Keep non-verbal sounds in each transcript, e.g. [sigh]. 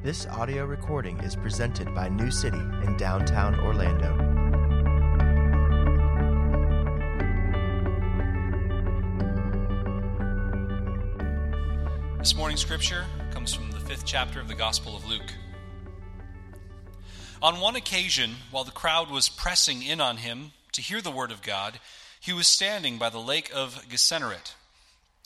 This audio recording is presented by New City in downtown Orlando. This morning's scripture comes from the fifth chapter of the Gospel of Luke. On one occasion, while the crowd was pressing in on him to hear the word of God, he was standing by the lake of Gennesaret.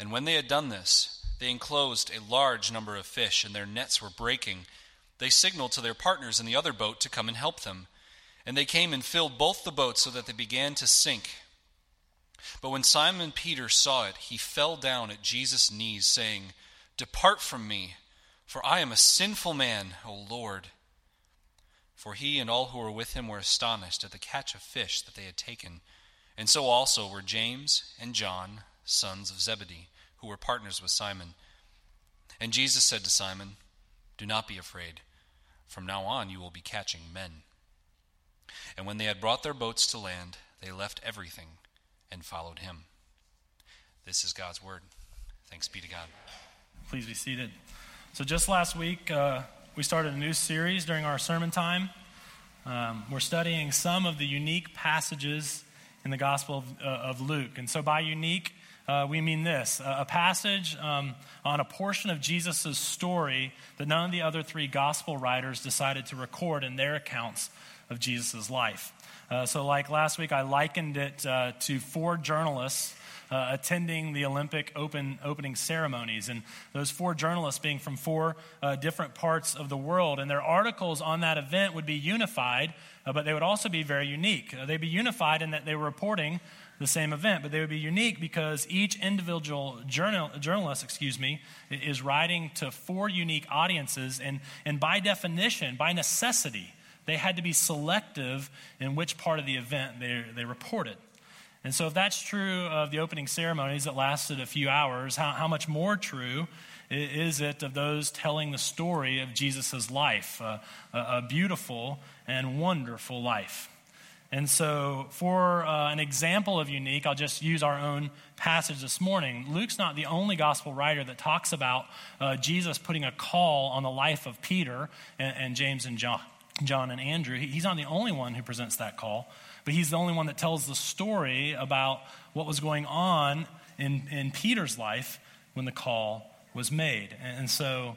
And when they had done this, they enclosed a large number of fish, and their nets were breaking. They signaled to their partners in the other boat to come and help them. And they came and filled both the boats so that they began to sink. But when Simon Peter saw it, he fell down at Jesus' knees, saying, Depart from me, for I am a sinful man, O Lord. For he and all who were with him were astonished at the catch of fish that they had taken. And so also were James and John, sons of Zebedee, who were partners with Simon. And Jesus said to Simon, Do not be afraid. From now on you will be catching men. And when they had brought their boats to land, they left everything and followed him. This is God's word. Thanks be to God. Please be seated. So, just last week, uh, we started a new series during our sermon time. Um, we're studying some of the unique passages in the Gospel of, uh, of Luke. And so, by unique, uh, we mean this a passage um, on a portion of Jesus' story that none of the other three gospel writers decided to record in their accounts of Jesus' life. Uh, so, like last week, I likened it uh, to four journalists uh, attending the Olympic open, opening ceremonies. And those four journalists being from four uh, different parts of the world. And their articles on that event would be unified, uh, but they would also be very unique. Uh, they'd be unified in that they were reporting the same event, but they would be unique because each individual journal, journalist, excuse me, is writing to four unique audiences, and, and by definition, by necessity, they had to be selective in which part of the event they, they reported. And so, if that's true of the opening ceremonies that lasted a few hours, how, how much more true is it of those telling the story of Jesus' life, uh, a, a beautiful and wonderful life? And so, for uh, an example of unique, I'll just use our own passage this morning. Luke's not the only gospel writer that talks about uh, Jesus putting a call on the life of Peter and, and James and John, John and Andrew. He, he's not the only one who presents that call, but he's the only one that tells the story about what was going on in, in Peter's life when the call was made. And, and so,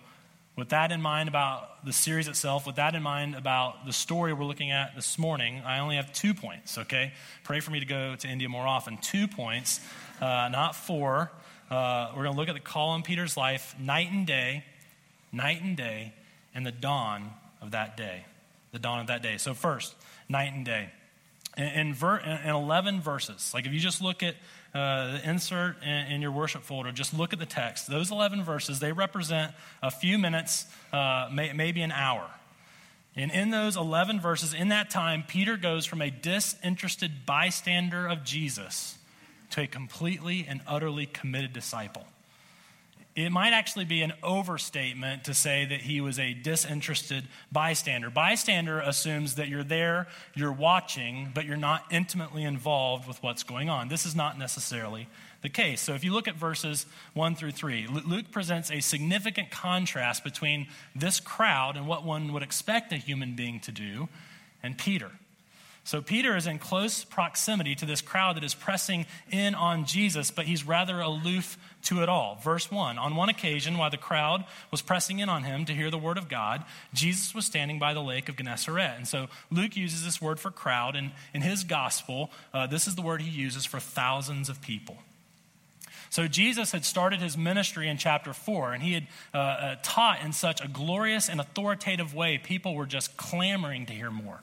with that in mind about the series itself, with that in mind about the story we're looking at this morning, I only have two points, okay? Pray for me to go to India more often. Two points, uh, not four. Uh, we're going to look at the call on Peter's life, night and day, night and day, and the dawn of that day. The dawn of that day. So, first, night and day. In, in, ver- in 11 verses, like if you just look at uh, the insert in, in, your worship folder, just look at the text. Those 11 verses, they represent a few minutes, uh, may, maybe an hour. And in those 11 verses, in that time, Peter goes from a disinterested bystander of Jesus to a completely and utterly committed disciple it might actually be an overstatement to say that he was a disinterested bystander. Bystander assumes that you're there, you're watching, but you're not intimately involved with what's going on. This is not necessarily the case. So if you look at verses 1 through 3, Luke presents a significant contrast between this crowd and what one would expect a human being to do and Peter. So Peter is in close proximity to this crowd that is pressing in on Jesus, but he's rather aloof to it all. Verse 1 On one occasion, while the crowd was pressing in on him to hear the word of God, Jesus was standing by the lake of Gennesaret. And so Luke uses this word for crowd, and in his gospel, uh, this is the word he uses for thousands of people. So Jesus had started his ministry in chapter 4, and he had uh, uh, taught in such a glorious and authoritative way, people were just clamoring to hear more.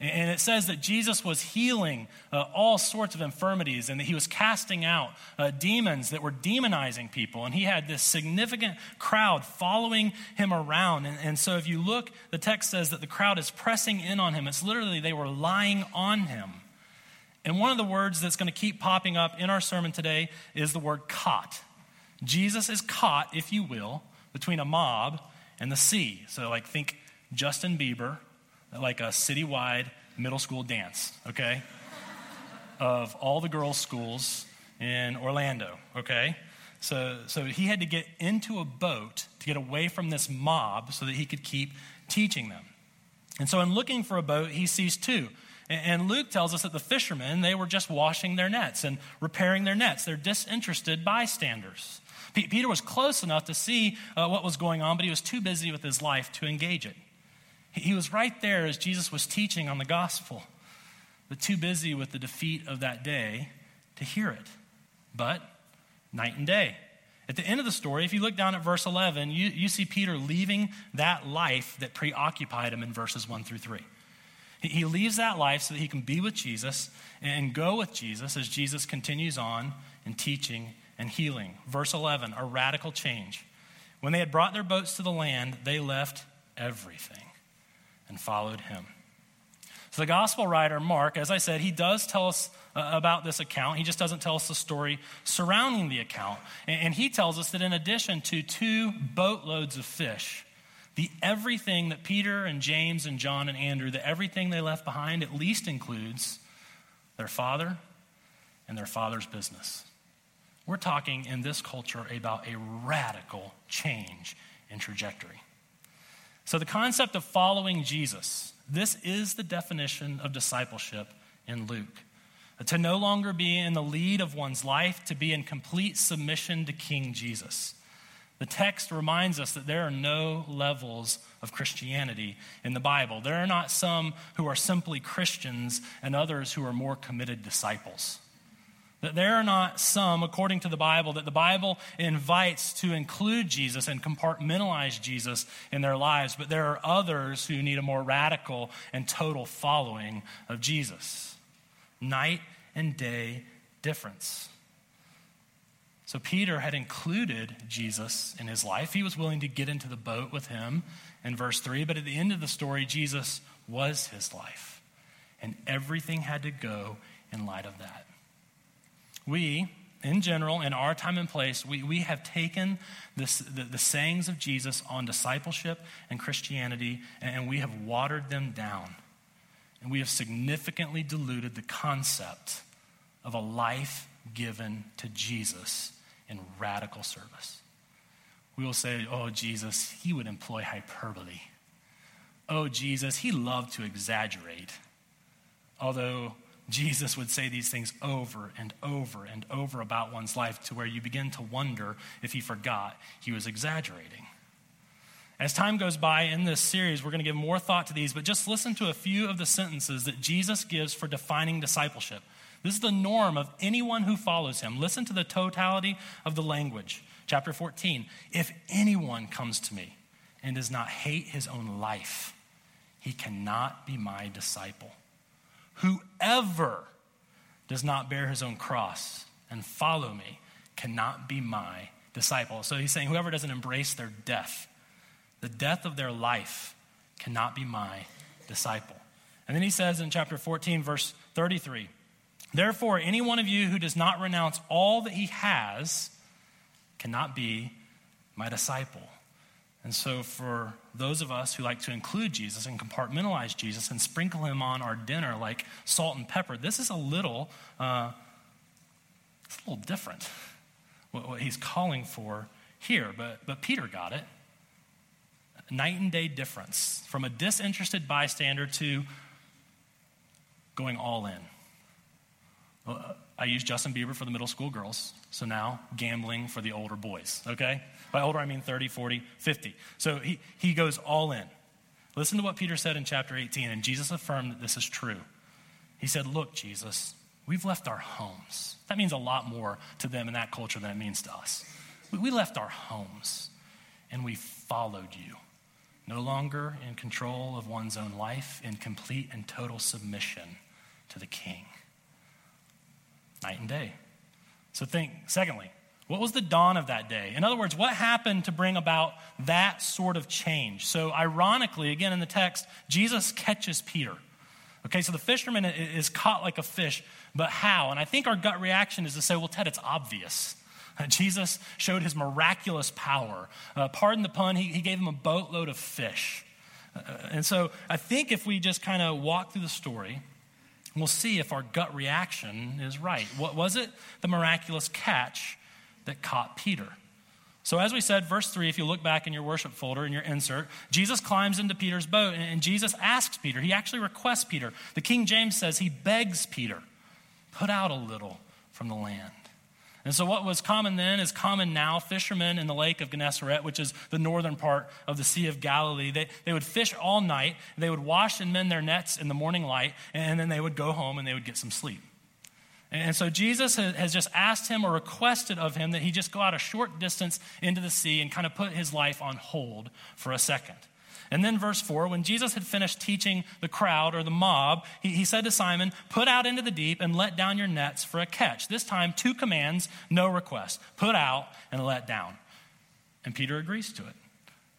And it says that Jesus was healing uh, all sorts of infirmities and that he was casting out uh, demons that were demonizing people. And he had this significant crowd following him around. And, and so if you look, the text says that the crowd is pressing in on him. It's literally they were lying on him. And one of the words that's going to keep popping up in our sermon today is the word caught. Jesus is caught, if you will, between a mob and the sea. So, like, think Justin Bieber like a citywide middle school dance, okay? of all the girls' schools in Orlando, okay? So, so he had to get into a boat to get away from this mob so that he could keep teaching them. And so, in looking for a boat, he sees two. And Luke tells us that the fishermen, they were just washing their nets and repairing their nets. They're disinterested bystanders. Peter was close enough to see uh, what was going on, but he was too busy with his life to engage it. He was right there as Jesus was teaching on the gospel, but too busy with the defeat of that day to hear it. But night and day. At the end of the story, if you look down at verse 11, you, you see Peter leaving that life that preoccupied him in verses 1 through 3. He, he leaves that life so that he can be with Jesus and go with Jesus as Jesus continues on in teaching and healing. Verse 11, a radical change. When they had brought their boats to the land, they left everything and followed him. So, the gospel writer, Mark, as I said, he does tell us uh, about this account. He just doesn't tell us the story surrounding the account. And, and he tells us that in addition to two boatloads of fish, the everything that Peter and James and John and Andrew, the everything they left behind, at least includes their father and their father's business. We're talking in this culture about a radical change in trajectory. So, the concept of following Jesus, this is the definition of discipleship in Luke. To no longer be in the lead of one's life, to be in complete submission to King Jesus. The text reminds us that there are no levels of Christianity in the Bible. There are not some who are simply Christians and others who are more committed disciples. That there are not some, according to the Bible, that the Bible invites to include Jesus and compartmentalize Jesus in their lives, but there are others who need a more radical and total following of Jesus. Night and day difference. So Peter had included Jesus in his life. He was willing to get into the boat with him in verse 3, but at the end of the story, Jesus was his life. And everything had to go in light of that. We, in general, in our time and place, we, we have taken this, the, the sayings of Jesus on discipleship and Christianity, and we have watered them down. And we have significantly diluted the concept of a life given to Jesus in radical service. We will say, oh, Jesus, he would employ hyperbole. Oh, Jesus, he loved to exaggerate. Although Jesus would say these things over and over and over about one's life to where you begin to wonder if he forgot he was exaggerating. As time goes by in this series, we're going to give more thought to these, but just listen to a few of the sentences that Jesus gives for defining discipleship. This is the norm of anyone who follows him. Listen to the totality of the language. Chapter 14 If anyone comes to me and does not hate his own life, he cannot be my disciple. Whoever does not bear his own cross and follow me cannot be my disciple. So he's saying, whoever doesn't embrace their death, the death of their life, cannot be my disciple. And then he says in chapter 14, verse 33 Therefore, any one of you who does not renounce all that he has cannot be my disciple. And so, for those of us who like to include Jesus and compartmentalize Jesus and sprinkle him on our dinner like salt and pepper, this is a little, uh, it's a little different what, what he's calling for here. But, but Peter got it. Night and day difference from a disinterested bystander to going all in. I use Justin Bieber for the middle school girls, so now gambling for the older boys, okay? By older, I mean 30, 40, 50. So he, he goes all in. Listen to what Peter said in chapter 18, and Jesus affirmed that this is true. He said, Look, Jesus, we've left our homes. That means a lot more to them in that culture than it means to us. We left our homes and we followed you. no longer in control of one's own life, in complete and total submission to the king. Night and day. So think, secondly, what was the dawn of that day? In other words, what happened to bring about that sort of change? So, ironically, again in the text, Jesus catches Peter. Okay, so the fisherman is caught like a fish, but how? And I think our gut reaction is to say, well, Ted, it's obvious. [laughs] Jesus showed his miraculous power. Uh, pardon the pun, he, he gave him a boatload of fish. Uh, and so I think if we just kind of walk through the story, we'll see if our gut reaction is right. What was it? The miraculous catch that caught Peter. So, as we said, verse 3, if you look back in your worship folder in your insert, Jesus climbs into Peter's boat and Jesus asks Peter, he actually requests Peter. The King James says he begs Peter, put out a little from the land. And so, what was common then is common now. Fishermen in the lake of Gennesaret, which is the northern part of the Sea of Galilee, they, they would fish all night. They would wash and mend their nets in the morning light, and then they would go home and they would get some sleep. And so, Jesus has just asked him or requested of him that he just go out a short distance into the sea and kind of put his life on hold for a second. And then, verse 4 when Jesus had finished teaching the crowd or the mob, he, he said to Simon, Put out into the deep and let down your nets for a catch. This time, two commands, no request put out and let down. And Peter agrees to it.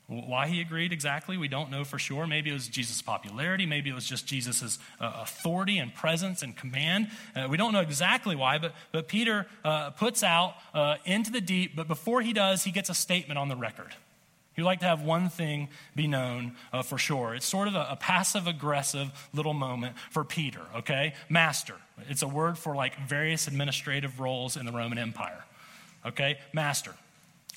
Why he agreed exactly, we don't know for sure. Maybe it was Jesus' popularity. Maybe it was just Jesus' uh, authority and presence and command. Uh, we don't know exactly why, but, but Peter uh, puts out uh, into the deep. But before he does, he gets a statement on the record. You like to have one thing be known uh, for sure. It's sort of a, a passive aggressive little moment for Peter, okay? Master. It's a word for like various administrative roles in the Roman Empire, okay? Master.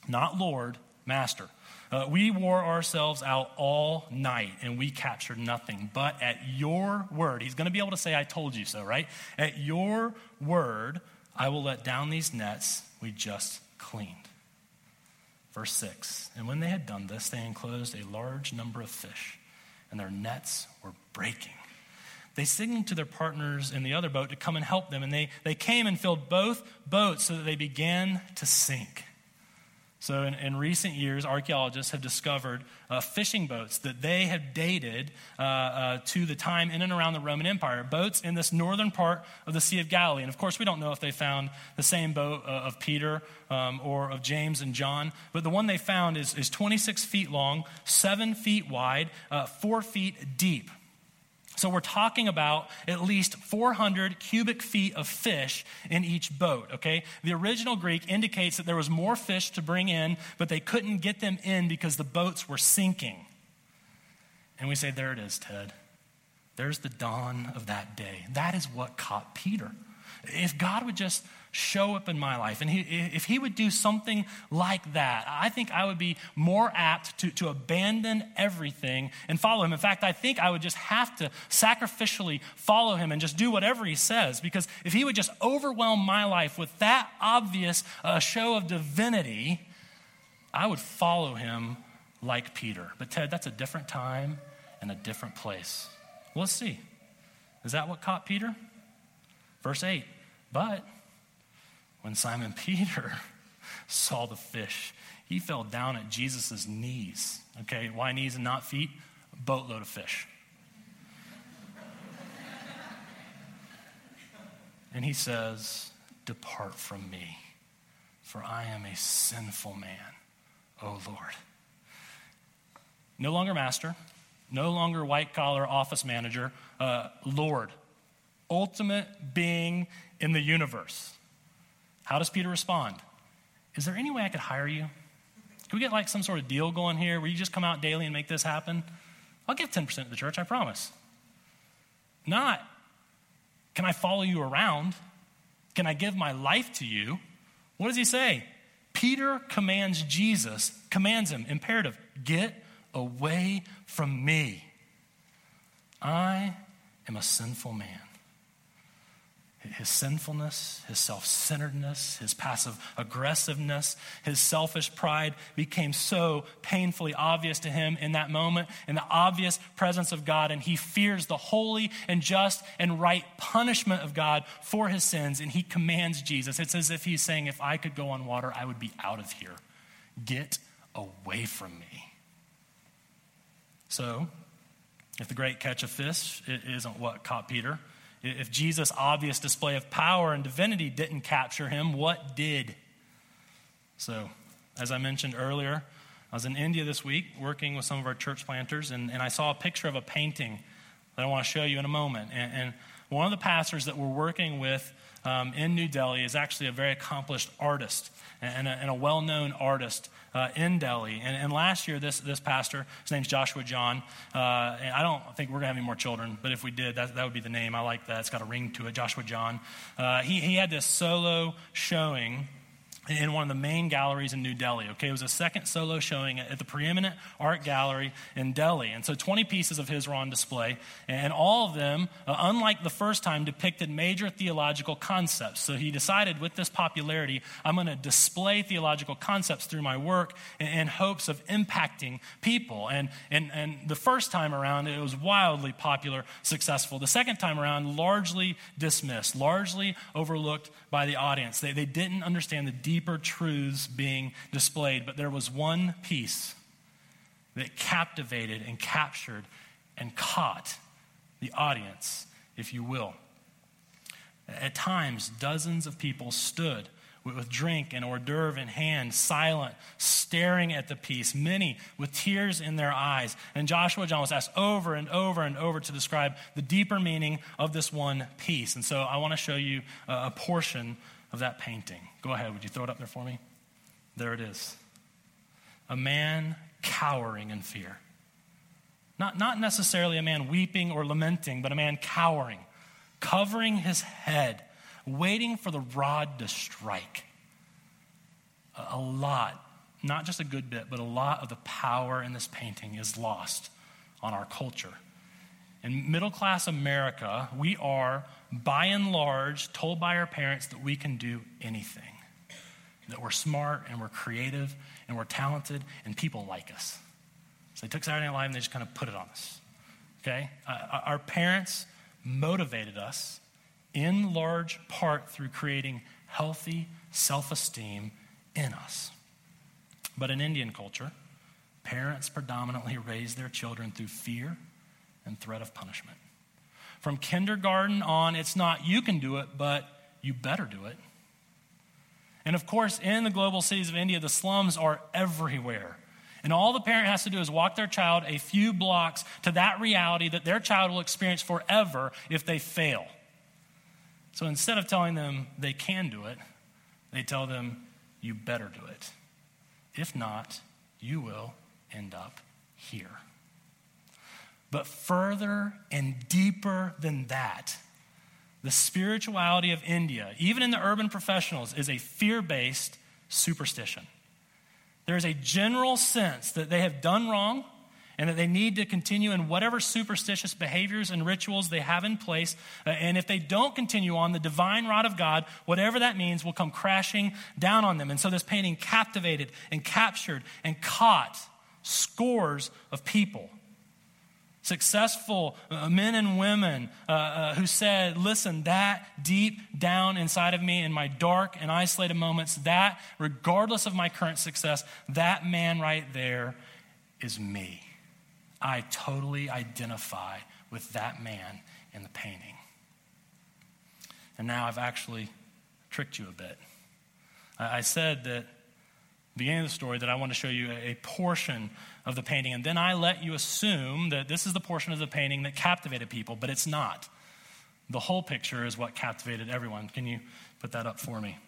Not Lord, master. Uh, we wore ourselves out all night and we captured nothing. But at your word, he's going to be able to say, I told you so, right? At your word, I will let down these nets we just cleaned. Verse 6 And when they had done this, they enclosed a large number of fish, and their nets were breaking. They signaled to their partners in the other boat to come and help them, and they, they came and filled both boats so that they began to sink. So, in, in, recent years, archaeologists have discovered uh, fishing boats that they have dated uh, uh, to the time in and around the Roman Empire. Boats in this northern part of the Sea of Galilee. And of course, we don't know if they found the same boat uh, of Peter um, or of James and John, but the one they found is, is 26 feet long, 7 feet wide, uh, 4 feet deep. So we're talking about at least 400 cubic feet of fish in each boat, okay? The original Greek indicates that there was more fish to bring in, but they couldn't get them in because the boats were sinking. And we say, there it is, Ted. There's the dawn of that day. That is what caught Peter. If God would just show up in my life. And he, if he would do something like that, I think I would be more apt to, to abandon everything and follow him. In fact, I think I would just have to sacrificially follow him and just do whatever he says. Because if he would just overwhelm my life with that obvious uh, show of divinity, I would follow him like Peter. But Ted, that's a different time and a different place. Let's see. Is that what caught Peter? Verse 8. But when Simon [laughs] Peter saw the fish, he fell down at Jesus' knees. Okay, why knees and not feet? A boatload of fish. [laughs] and he says, Depart from me, for I am a sinful man, O Lord. No longer master, no longer white collar office manager, uh, Lord, ultimate being in the universe. How does Peter respond? Is there any way I could hire you? Can we get like some sort of deal going here where you just come out daily and make this happen? I'll give 10% to the church, I promise. Not, can I follow you around? Can I give my life to you? What does he say? Peter commands Jesus, commands him, imperative, get away from me. I am a sinful man his sinfulness, his self centeredness, his passive aggressiveness, his selfish pride became so painfully obvious to him in that moment, in the obvious presence of God. And he fears the holy and just and right punishment of God for his sins. And he commands Jesus. It's as if he's saying, If I could go on water, I would be out of here. Get away from me. So, if the great catch of fish isn't what caught Peter, if Jesus' obvious display of power and divinity didn't capture him, what did? So, as I mentioned earlier, I was in India this week working with some of our church planters, and, and I saw a picture of a painting that I want to show you in a moment. And, and one of the pastors that we're working with um, in New Delhi is actually a very accomplished artist and a, a well known artist uh, in Delhi. And, and, last year, this, this pastor, his name's Joshua John, uh, and I don't think we're going to have any more children, but if we did, that, that would be the name. I like that. It's got a ring to it, Joshua John. Uh, he, he had this solo showing in one of the main galleries in New Delhi. Okay, it was a second solo showing at the preeminent art gallery in Delhi. And so 20 pieces of his were on display, and all of them, uh, unlike the first time, depicted major theological concepts. So he decided with this popularity, I'm going to display theological concepts through my work in, in hopes of impacting people. And, and, and the first time around, it was wildly popular, successful. The second time around, largely dismissed, largely overlooked by the audience. They, they didn't understand the deeper truths being displayed, but there was one piece that captivated and captured and caught the audience, if you will. At times, dozens of people stood with drink and hors d'oeuvre in hand, silent, staring at the piece, many with tears in their eyes. And Joshua John was asked over and over and over to describe the deeper meaning of this one piece. And so I want to show you a portion of that painting. Go ahead, would you throw it up there for me? There it is. A man cowering in fear. Not, not necessarily a man weeping or lamenting, but a man cowering, covering his head, waiting for the rod to strike. A, a lot, not just a good bit, but a lot of the power in this painting is lost on our culture. In middle class America, we are by and large, told by our parents that we can do anything, that we're smart and we're creative and we're talented and people like us. So they took Saturday Night Live and they just kind of put it on us. Okay? Uh, our parents motivated us in large part through creating healthy self esteem in us. But in Indian culture, parents predominantly raise their children through fear and threat of punishment. From kindergarten on, it's not you can do it, but you better do it. And of course, in the global cities of India, the slums are everywhere. And all the parent has to do is walk their child a few blocks to that reality that their child will experience forever if they fail. So instead of telling them they can do it, they tell them, you better do it. If not, you will end up here. But further and deeper than that, the spirituality of India, even in the urban professionals, is a fear based superstition. There is a general sense that they have done wrong and that they need to continue in whatever superstitious behaviors and rituals they have in place. Uh, and if they don't continue on, the divine rod of God, whatever that means, will come crashing down on them. And so this painting captivated and captured and caught scores of people successful uh, men and women uh, uh, who said, Listen, that deep down inside of me in my dark and isolated moments, that, regardless of my current success, that man right there is me. I totally identify with that man in the painting. And now I've actually tricked you a bit. I, I said that beginning of the story that I want to show you a, portion of the painting, and then I let you assume that this is the portion of the painting that captivated people, but it's not. The whole picture is what captivated everyone. Can you put that up for me?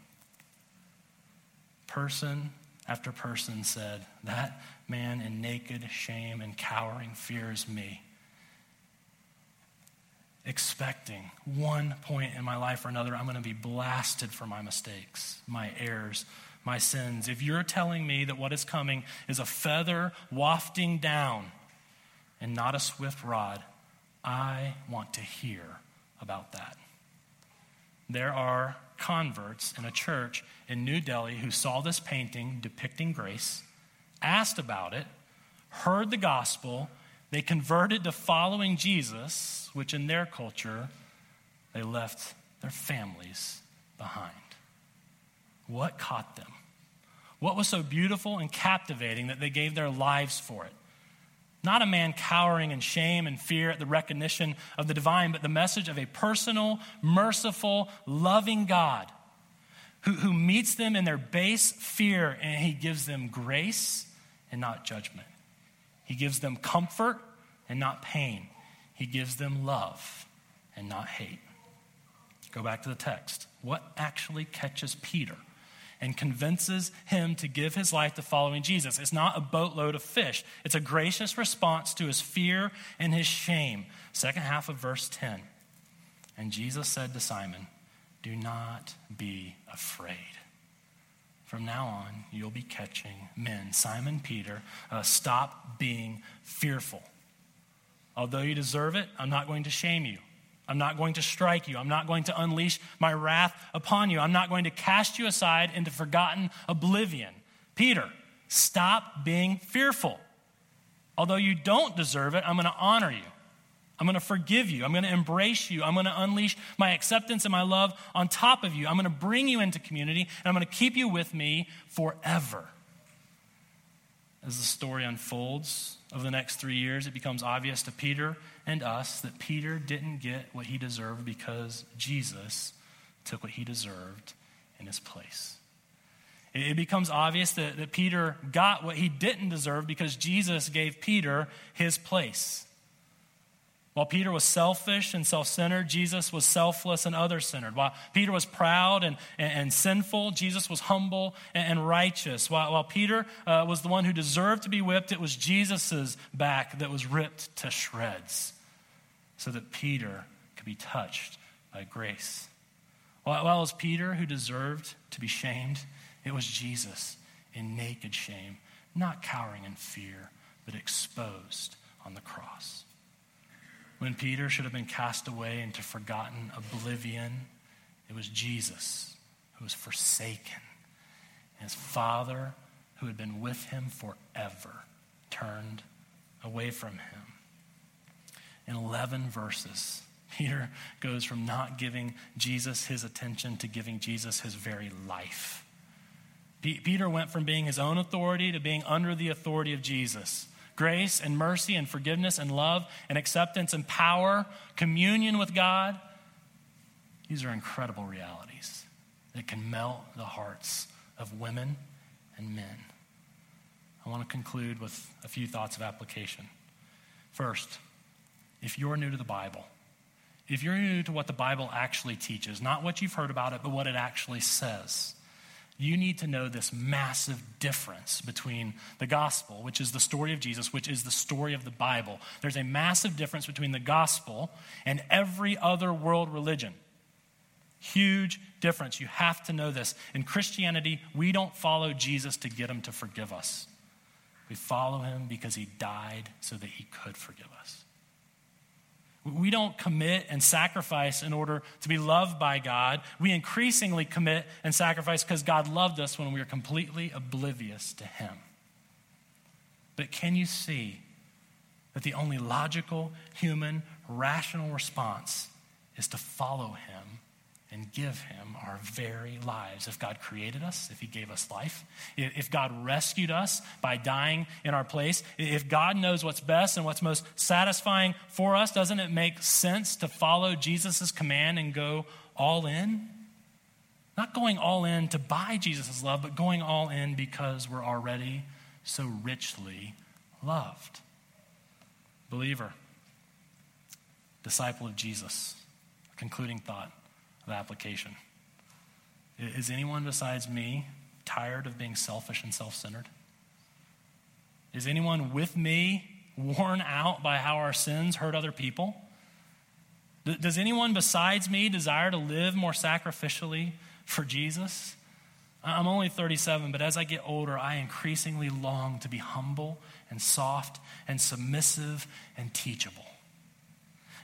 Person after person said, That man in naked shame and cowering fears me. Expecting one point in my life or another, I'm going to be blasted for my mistakes, my errors, my sins, if you're telling me that what is coming is a feather wafting down and not a swift rod, I want to hear about that. There are converts in a church in New Delhi who saw this painting depicting grace, asked about it, heard the gospel, they converted to following Jesus, which in their culture, they left their families behind. What caught them? What was so beautiful and captivating that they gave their lives for it? Not a man cowering in shame and fear at the recognition of the divine, but the message of a personal, merciful, loving God who, who meets them in their base fear and he gives them grace and not judgment. He gives them comfort and not pain. He gives them love and not hate. Go back to the text. What actually catches Peter and convinces him to give his life to following Jesus? It's not a boatload of fish, it's a gracious response to his fear and his shame. Second half of verse 10. And Jesus said to Simon, Do not be afraid. From now on, you'll be catching men. Simon Peter, uh, stop being fearful. Although you deserve it, I'm not going to shame you. I'm not going to strike you. I'm not going to unleash my wrath upon you. I'm not going to cast you aside into forgotten oblivion. Peter, stop being fearful. Although you don't deserve it, I'm going to honor you. I'm going to forgive you. I'm going to embrace you. I'm going to unleash my acceptance and my love on top of you. I'm going to bring you into community, and I'm going to keep you with me forever. As the story unfolds over the next three years, it becomes obvious to Peter and us that Peter didn't get what he deserved because Jesus took what he deserved in his place. It becomes obvious that, that Peter got what he didn't deserve because Jesus gave Peter his place. While Peter was selfish and self centered, Jesus was selfless and other centered. While Peter was proud and, and, and, sinful, Jesus was humble and, and righteous. While, while Peter uh, was the one who deserved to be whipped, it was Jesus' back that was ripped to shreds so that Peter could be touched by grace. While, while it was Peter who deserved to be shamed, it was Jesus in naked shame, not cowering in fear, but exposed on the cross. When Peter should have been cast away into forgotten oblivion, it was Jesus who was forsaken. His Father, who had been with him forever, turned away from him. In 11 verses, Peter goes from not giving Jesus his attention to giving Jesus his very life. Peter went from being his own authority to being under the authority of Jesus grace and mercy and forgiveness and love and acceptance and power, communion with God. These are incredible realities that can melt the hearts of women and men. I want to conclude with a few thoughts of application. First, if you're new to the Bible, if you're new to what the Bible actually teaches, not what you've heard about it, but what it actually says, you need to know this massive difference between the gospel, which is the story of Jesus, which is the story of the Bible. There's a massive difference between the gospel and every other world religion. Huge difference. You have to know this. In Christianity, we don't follow Jesus to get him to forgive us, we follow him because he died so that he could forgive us. We don't commit and sacrifice in order to be loved by God. We increasingly commit and sacrifice because God loved us when we were completely oblivious to Him. But can you see that the only logical, human, rational response is to follow Him and give him our very lives. If God created us, if he gave us life, if God rescued us by dying in our place, if God knows what's best and what's most satisfying for us, doesn't it make sense to follow Jesus' command and go all in? Not going all in to buy Jesus' love, but going all in because we're already so richly loved. Believer, disciple of Jesus, concluding thought of application. Is anyone besides me tired of being selfish and self centered? Is anyone with me worn out by how our sins hurt other people? Does anyone besides me desire to live more sacrificially for Jesus? I'm only 37, but as I get older, I increasingly long to be humble and soft and submissive and teachable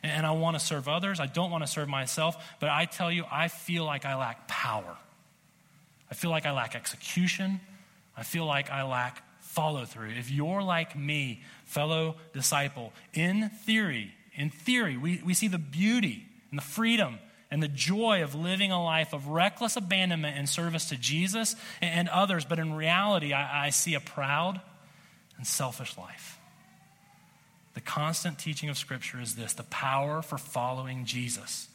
and I want to serve others. I don't want to serve myself, but I tell you, I feel like I lack power. I feel like I lack execution. I feel like I lack follow through. If you're like me, fellow disciple, in theory, in theory, we, we see the beauty and the freedom and the joy of living a life of reckless abandonment and service to Jesus and others, but in reality, I, I see a proud and selfish life. The constant teaching of Scripture is this the power for following Jesus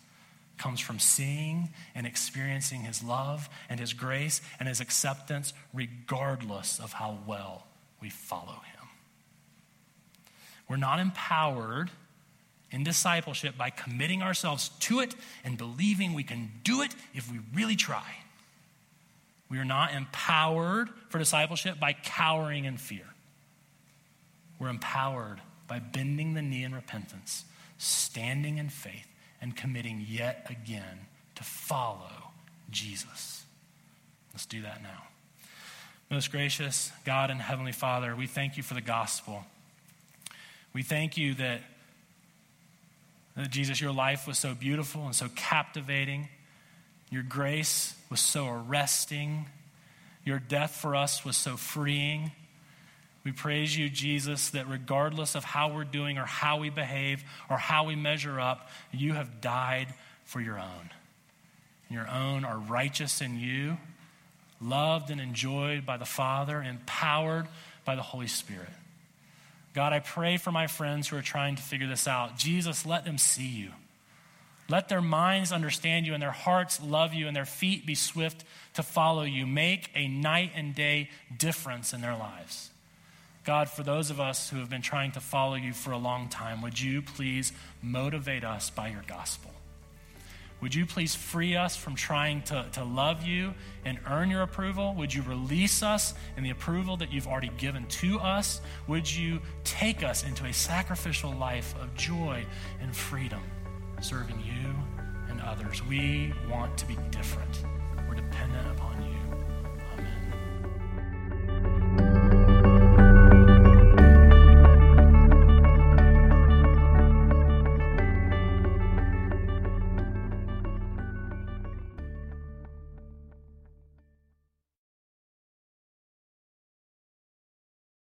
comes from seeing and experiencing his love and his grace and his acceptance, regardless of how well we follow him. We're not empowered in discipleship by committing ourselves to it and believing we can do it if we really try. We are not empowered for discipleship by cowering in fear. We're empowered by bending the knee in repentance, standing in faith, and committing yet again to follow Jesus. Let's do that now. Most gracious God and Heavenly Father, we thank you for the gospel. We thank you that, that, Jesus, your life was so beautiful and so captivating. Your grace was so arresting. Your death for us was so freeing. We praise you, Jesus, that regardless of how we're doing or how we behave or how we measure up, you have died for your own. Your own are righteous in you, loved and enjoyed by the Father, empowered by the Holy Spirit. God, I pray for my friends who are trying to figure this out. Jesus, let them see you. Let their minds understand you and their hearts love you and their feet be swift to follow you. Make a night and day difference in their lives. God, for those of us who have been trying to follow you for a long time, would you please motivate us by your gospel? Would you please free us from trying to, to love you and earn your approval? Would you release us in the approval that you've already given to us? Would you take us into a sacrificial life of joy and freedom, serving you and others? We want to be different. We're dependent upon